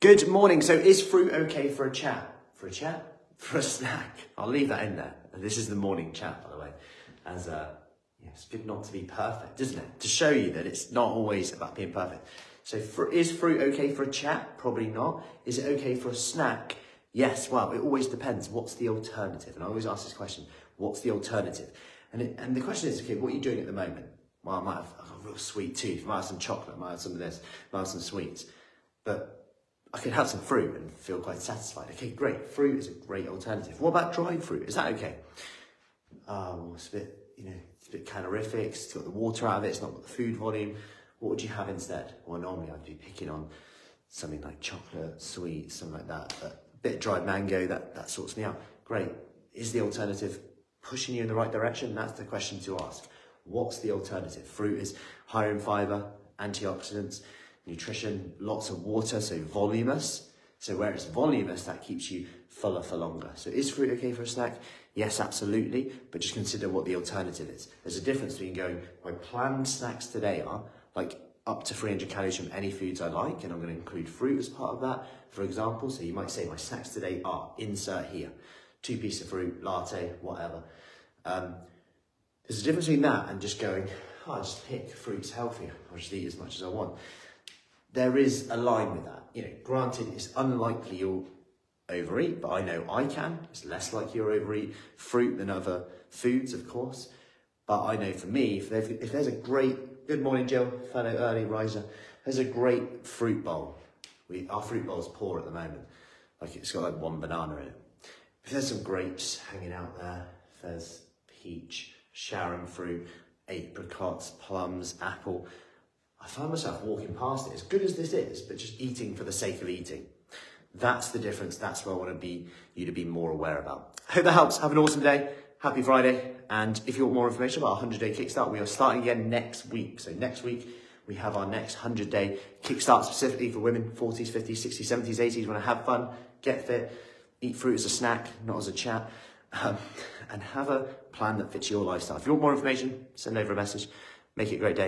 Good morning. So, is fruit okay for a chat? For a chat? For a snack? I'll leave that in there. This is the morning chat, by the way. As uh, yeah, it's good not to be perfect, isn't it? To show you that it's not always about being perfect. So, for, is fruit okay for a chat? Probably not. Is it okay for a snack? Yes. Well, it always depends. What's the alternative? And I always ask this question: What's the alternative? And it, and the question is, okay, what are you doing at the moment? Well, I might have, I've a real sweet tooth. I might have some chocolate. I might have some of this. I might have some sweets. But I could have some fruit and feel quite satisfied. Okay, great. Fruit is a great alternative. What about dried fruit? Is that okay? Oh, it's a bit, you know, it's a bit calorific. It's got the water out of it. It's not got the food volume. What would you have instead? Well, normally I'd be picking on something like chocolate, sweet, something like that. A bit of dried mango, that, that sorts me out. Great. Is the alternative pushing you in the right direction? That's the question to ask. What's the alternative? Fruit is higher in fiber, antioxidants, nutrition, lots of water, so voluminous. So where it's voluminous, that keeps you fuller for longer. So is fruit okay for a snack? Yes, absolutely. But just consider what the alternative is. There's a difference between going, my planned snacks today are like up to 300 calories from any foods I like, and I'm going to include fruit as part of that, for example. So you might say my snacks today are insert here, two pieces of fruit, latte, whatever. Um, there's a difference between that and just going, oh, I'll just pick fruits healthy. I'll just eat as much as I want there is a line with that. You know, granted, it's unlikely you'll overeat, but I know I can. It's less likely you'll overeat fruit than other foods, of course. But I know for me, if, if there's a great, good morning, Jill, fellow early riser, there's a great fruit bowl. We, our fruit bowl's poor at the moment. Like it's got like one banana in it. If there's some grapes hanging out there, if there's peach, Sharon fruit, apricots, plums, apple, I find myself walking past it, as good as this is, but just eating for the sake of eating. That's the difference. That's what I want to be you to be more aware about. I hope that helps. Have an awesome day. Happy Friday. And if you want more information about our 100 day kickstart, we are starting again next week. So next week, we have our next 100 day kickstart specifically for women 40s, 50s, 60s, 70s, 80s. Want to have fun, get fit, eat fruit as a snack, not as a chat, um, and have a plan that fits your lifestyle. If you want more information, send over a message. Make it a great day.